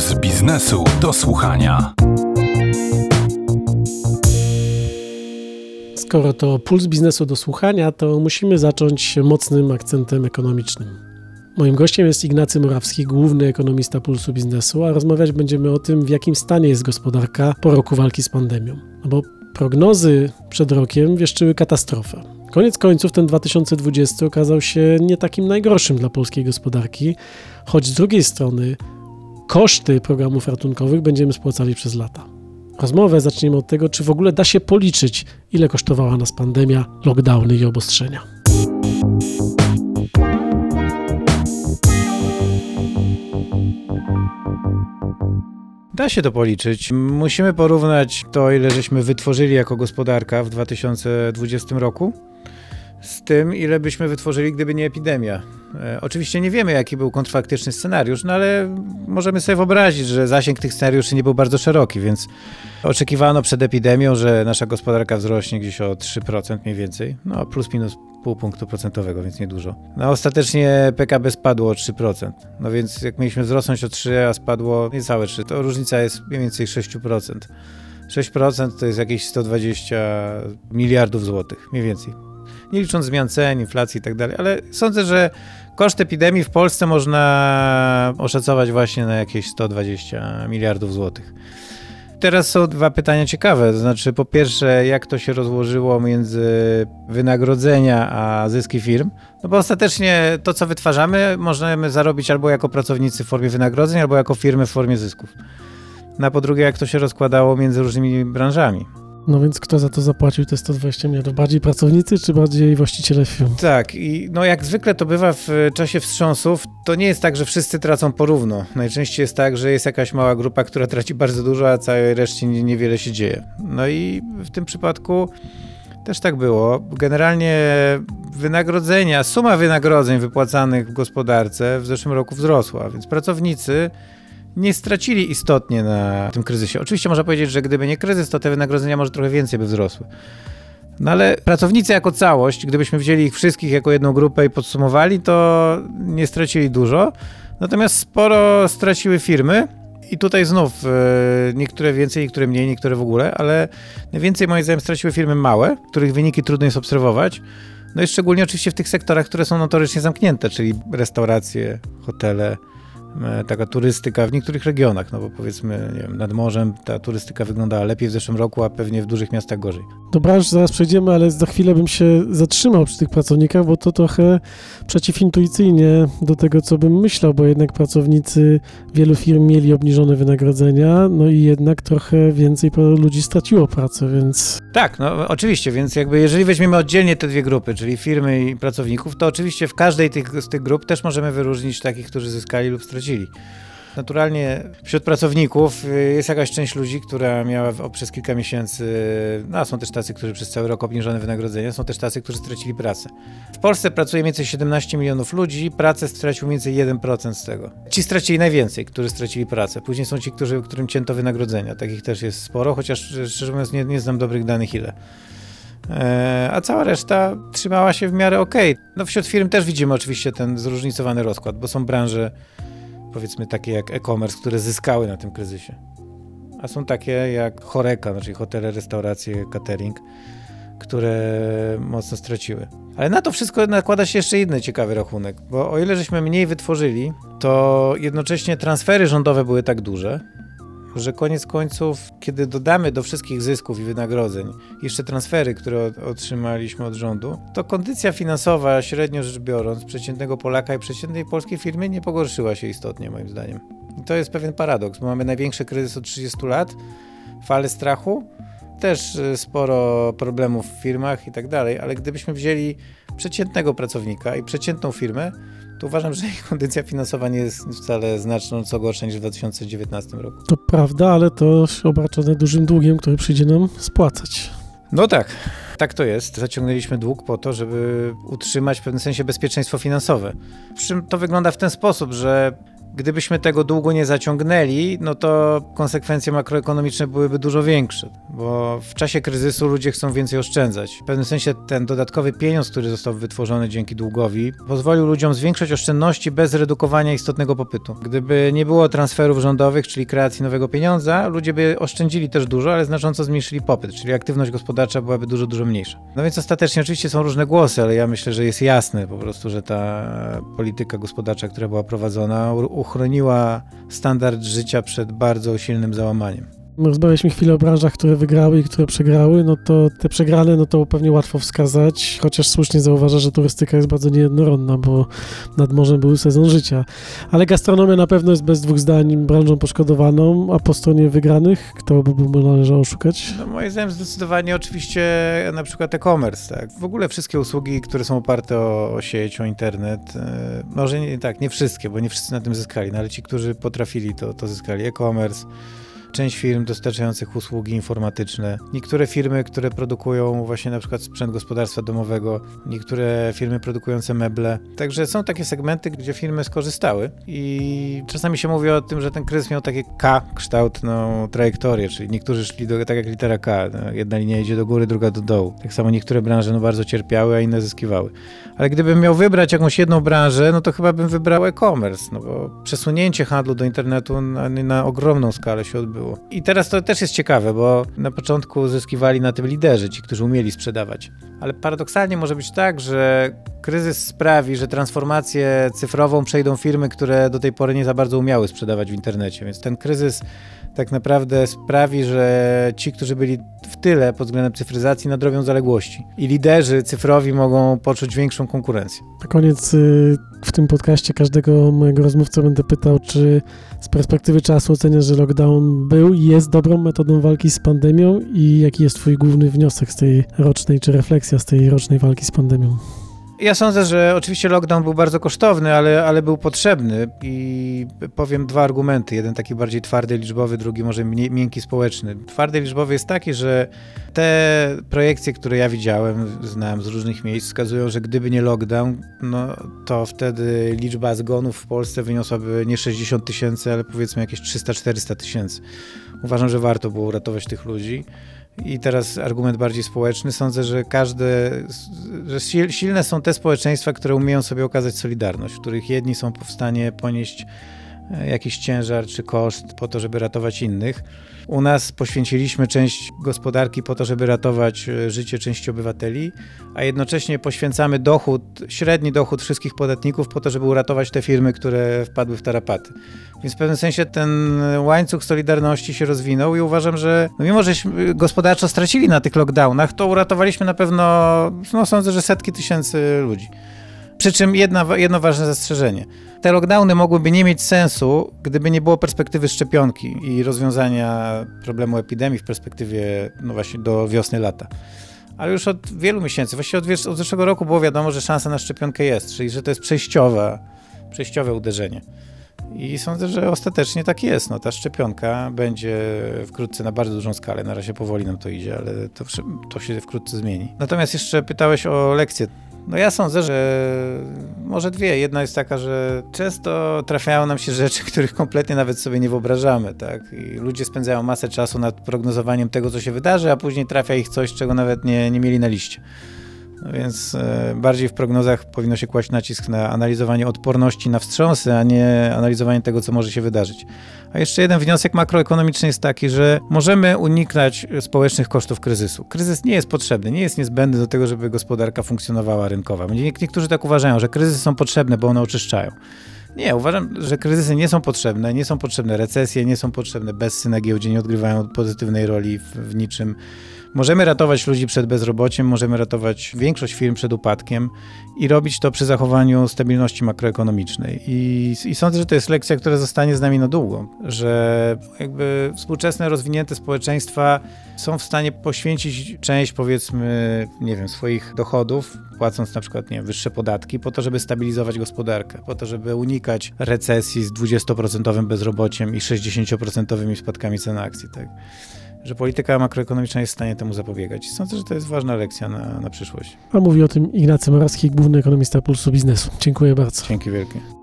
Puls biznesu do słuchania. Skoro to puls biznesu do słuchania, to musimy zacząć mocnym akcentem ekonomicznym. Moim gościem jest Ignacy Morawski, główny ekonomista Pulsu Biznesu, a rozmawiać będziemy o tym, w jakim stanie jest gospodarka po roku walki z pandemią. No bo prognozy przed rokiem wieszczyły katastrofę. Koniec końców ten 2020 okazał się nie takim najgorszym dla polskiej gospodarki, choć z drugiej strony koszty programów ratunkowych będziemy spłacali przez lata. Rozmowę zaczniemy od tego, czy w ogóle da się policzyć, ile kosztowała nas pandemia, lockdowny i obostrzenia. Da się to policzyć. Musimy porównać to, ile żeśmy wytworzyli jako gospodarka w 2020 roku z tym, ile byśmy wytworzyli, gdyby nie epidemia. E, oczywiście nie wiemy, jaki był kontrfaktyczny scenariusz, no ale możemy sobie wyobrazić, że zasięg tych scenariuszy nie był bardzo szeroki, więc oczekiwano przed epidemią, że nasza gospodarka wzrośnie gdzieś o 3% mniej więcej, no plus minus pół punktu procentowego, więc niedużo. No ostatecznie PKB spadło o 3%, no więc jak mieliśmy wzrosnąć o 3, a spadło niecałe 3, to różnica jest mniej więcej 6%. 6% to jest jakieś 120 miliardów złotych, mniej więcej nie licząc zmian cen, inflacji i tak dalej, ale sądzę, że koszt epidemii w Polsce można oszacować właśnie na jakieś 120 miliardów złotych. Teraz są dwa pytania ciekawe. To znaczy, po pierwsze, jak to się rozłożyło między wynagrodzenia a zyski firm? No bo ostatecznie to, co wytwarzamy, możemy zarobić albo jako pracownicy w formie wynagrodzeń, albo jako firmy w formie zysków. No a po drugie, jak to się rozkładało między różnymi branżami. No więc kto za to zapłacił te 120 milionów? Bardziej pracownicy czy bardziej właściciele firm? Tak, i no jak zwykle to bywa w czasie wstrząsów, to nie jest tak, że wszyscy tracą porówno. Najczęściej jest tak, że jest jakaś mała grupa, która traci bardzo dużo, a całej reszcie niewiele się dzieje. No i w tym przypadku też tak było. Generalnie wynagrodzenia, suma wynagrodzeń wypłacanych w gospodarce w zeszłym roku wzrosła, więc pracownicy nie stracili istotnie na tym kryzysie. Oczywiście można powiedzieć, że gdyby nie kryzys, to te wynagrodzenia może trochę więcej by wzrosły. No ale pracownicy jako całość, gdybyśmy wzięli ich wszystkich jako jedną grupę i podsumowali, to nie stracili dużo. Natomiast sporo straciły firmy. I tutaj znów e, niektóre więcej, niektóre mniej, niektóre w ogóle, ale najwięcej moim zdaniem straciły firmy małe, których wyniki trudno jest obserwować. No i szczególnie oczywiście w tych sektorach, które są notorycznie zamknięte, czyli restauracje, hotele, taka turystyka w niektórych regionach, no bo powiedzmy, nie wiem, nad morzem ta turystyka wyglądała lepiej w zeszłym roku, a pewnie w dużych miastach gorzej. Do branż zaraz przejdziemy, ale za chwilę bym się zatrzymał przy tych pracownikach, bo to trochę przeciwintuicyjnie do tego, co bym myślał, bo jednak pracownicy wielu firm mieli obniżone wynagrodzenia, no i jednak trochę więcej ludzi straciło pracę, więc... Tak, no oczywiście, więc jakby jeżeli weźmiemy oddzielnie te dwie grupy, czyli firmy i pracowników, to oczywiście w każdej tych, z tych grup też możemy wyróżnić takich, którzy zyskali lub stracili Naturalnie wśród pracowników y, jest jakaś część ludzi, która miała przez kilka miesięcy, no są też tacy, którzy przez cały rok obniżone wynagrodzenia, są też tacy, którzy stracili pracę. W Polsce pracuje mniej więcej 17 milionów ludzi, pracę stracił mniej więcej 1% z tego. Ci stracili najwięcej, którzy stracili pracę. Później są ci, którzy, którym cięto wynagrodzenia. Takich też jest sporo, chociaż szczerze mówiąc nie, nie znam dobrych danych ile. E, a cała reszta trzymała się w miarę ok. No wśród firm też widzimy oczywiście ten zróżnicowany rozkład, bo są branże, powiedzmy takie jak e-commerce, które zyskały na tym kryzysie. A są takie jak Choreka, czyli hotele, restauracje, catering, które mocno straciły. Ale na to wszystko nakłada się jeszcze inny ciekawy rachunek, bo o ile żeśmy mniej wytworzyli, to jednocześnie transfery rządowe były tak duże, że koniec końców, kiedy dodamy do wszystkich zysków i wynagrodzeń jeszcze transfery, które otrzymaliśmy od rządu, to kondycja finansowa, średnio rzecz biorąc, przeciętnego Polaka i przeciętnej polskiej firmy nie pogorszyła się istotnie, moim zdaniem. I to jest pewien paradoks, bo mamy największy kryzys od 30 lat, falę strachu, też y, sporo problemów w firmach i tak dalej, ale gdybyśmy wzięli przeciętnego pracownika i przeciętną firmę, to uważam, że ich kondycja finansowa nie jest wcale znacząco gorsza niż w 2019 roku. To prawda, ale to obarczone dużym długiem, który przyjdzie nam spłacać. No tak, tak to jest. Zaciągnęliśmy dług po to, żeby utrzymać w pewnym sensie bezpieczeństwo finansowe. Przy czym to wygląda w ten sposób, że Gdybyśmy tego długo nie zaciągnęli, no to konsekwencje makroekonomiczne byłyby dużo większe, bo w czasie kryzysu ludzie chcą więcej oszczędzać. W pewnym sensie ten dodatkowy pieniądz, który został wytworzony dzięki długowi, pozwolił ludziom zwiększać oszczędności bez redukowania istotnego popytu. Gdyby nie było transferów rządowych, czyli kreacji nowego pieniądza, ludzie by oszczędzili też dużo, ale znacząco zmniejszyli popyt, czyli aktywność gospodarcza byłaby dużo, dużo mniejsza. No więc ostatecznie oczywiście są różne głosy, ale ja myślę, że jest jasne po prostu, że ta polityka gospodarcza, która była prowadzona, uchroniła standard życia przed bardzo silnym załamaniem. Rozmawialiśmy chwilę o branżach, które wygrały i które przegrały, no to te przegrane, no to pewnie łatwo wskazać, chociaż słusznie zauważa, że turystyka jest bardzo niejednorodna, bo nad morzem był sezon życia. Ale gastronomia na pewno jest bez dwóch zdań branżą poszkodowaną, a po stronie wygranych, kto by by należało szukać? No, moim zdaniem zdecydowanie oczywiście na przykład e-commerce, tak. W ogóle wszystkie usługi, które są oparte o, o sieć, o internet, e, może nie, tak, nie wszystkie, bo nie wszyscy na tym zyskali, no, ale ci, którzy potrafili, to, to zyskali. E-commerce, część firm dostarczających usługi informatyczne, niektóre firmy, które produkują właśnie na przykład sprzęt gospodarstwa domowego, niektóre firmy produkujące meble. Także są takie segmenty, gdzie firmy skorzystały i czasami się mówi o tym, że ten kryzys miał takie K kształtną trajektorię, czyli niektórzy szli do, tak jak litera K, no, jedna linia idzie do góry, druga do dołu. Tak samo niektóre branże no, bardzo cierpiały, a inne zyskiwały. Ale gdybym miał wybrać jakąś jedną branżę, no to chyba bym wybrał e-commerce, no bo przesunięcie handlu do internetu na, na ogromną skalę się odbyło. I teraz to też jest ciekawe, bo na początku zyskiwali na tym liderzy, ci, którzy umieli sprzedawać. Ale paradoksalnie może być tak, że kryzys sprawi, że transformację cyfrową przejdą firmy, które do tej pory nie za bardzo umiały sprzedawać w internecie. Więc ten kryzys tak naprawdę sprawi, że ci, którzy byli w tyle pod względem cyfryzacji, nadrobią zaległości. I liderzy cyfrowi mogą poczuć większą konkurencję. Na koniec y, w tym podcaście każdego mojego rozmówcę będę pytał, czy z perspektywy czasu oceniasz, że lockdown był i jest dobrą metodą walki z pandemią i jaki jest twój główny wniosek z tej rocznej, czy refleksja z tej rocznej walki z pandemią? Ja sądzę, że oczywiście lockdown był bardzo kosztowny, ale, ale był potrzebny i powiem dwa argumenty. Jeden taki bardziej twardy, liczbowy, drugi może mniej, miękki, społeczny. Twardy, liczbowy jest taki, że te projekcje, które ja widziałem, znałem z różnych miejsc, wskazują, że gdyby nie lockdown, no to wtedy liczba zgonów w Polsce wyniosłaby nie 60 tysięcy, ale powiedzmy jakieś 300-400 tysięcy. Uważam, że warto było uratować tych ludzi. I teraz argument bardziej społeczny. Sądzę, że każde, że sil- silne są te społeczeństwa, które umieją sobie okazać solidarność, w których jedni są w stanie ponieść jakiś ciężar czy koszt po to, żeby ratować innych. U nas poświęciliśmy część gospodarki po to, żeby ratować e, życie części obywateli, a jednocześnie poświęcamy dochód, średni dochód wszystkich podatników po to, żeby uratować te firmy, które wpadły w tarapaty. Więc w pewnym sensie ten łańcuch solidarności się rozwinął i uważam, że no mimo, żeśmy gospodarczo stracili na tych lockdownach, to uratowaliśmy na pewno, no sądzę, że setki tysięcy ludzi. Przy czym jedna, jedno ważne zastrzeżenie. Te lockdowny mogłyby nie mieć sensu, gdyby nie było perspektywy szczepionki i rozwiązania problemu epidemii w perspektywie, no właśnie, do wiosny, lata. Ale już od wielu miesięcy, właściwie od, od zeszłego roku było wiadomo, że szansa na szczepionkę jest, czyli że to jest przejściowe, przejściowe uderzenie. I sądzę, że ostatecznie tak jest. No, ta szczepionka będzie wkrótce na bardzo dużą skalę. Na razie powoli nam to idzie, ale to, to się wkrótce zmieni. Natomiast jeszcze pytałeś o lekcje. No ja sądzę, że może dwie. Jedna jest taka, że często trafiają nam się rzeczy, których kompletnie nawet sobie nie wyobrażamy, tak? I ludzie spędzają masę czasu nad prognozowaniem tego, co się wydarzy, a później trafia ich coś, czego nawet nie, nie mieli na liście. Więc e, bardziej w prognozach powinno się kłaść nacisk na analizowanie odporności na wstrząsy, a nie analizowanie tego, co może się wydarzyć. A jeszcze jeden wniosek makroekonomiczny jest taki, że możemy uniknąć społecznych kosztów kryzysu. Kryzys nie jest potrzebny, nie jest niezbędny do tego, żeby gospodarka funkcjonowała rynkowa. Nie- Niektórzy tak uważają, że kryzysy są potrzebne, bo one oczyszczają. Nie, uważam, że kryzysy nie są potrzebne, nie są potrzebne recesje, nie są potrzebne bezsy na giełdzie, nie odgrywają pozytywnej roli w, w niczym. Możemy ratować ludzi przed bezrobociem, możemy ratować większość firm przed upadkiem i robić to przy zachowaniu stabilności makroekonomicznej. I, I sądzę, że to jest lekcja, która zostanie z nami na długo, że jakby współczesne, rozwinięte społeczeństwa są w stanie poświęcić część, powiedzmy, nie wiem, swoich dochodów, płacąc na przykład nie, wyższe podatki, po to, żeby stabilizować gospodarkę, po to, żeby unikać recesji z 20% bezrobociem i 60% spadkami cen akcji. Tak? Że polityka makroekonomiczna jest w stanie temu zapobiegać. Sądzę, że to jest ważna lekcja na, na przyszłość. A mówi o tym Ignacy Morawski, główny ekonomista Pulsu Biznesu. Dziękuję bardzo. Dzięki wielkie.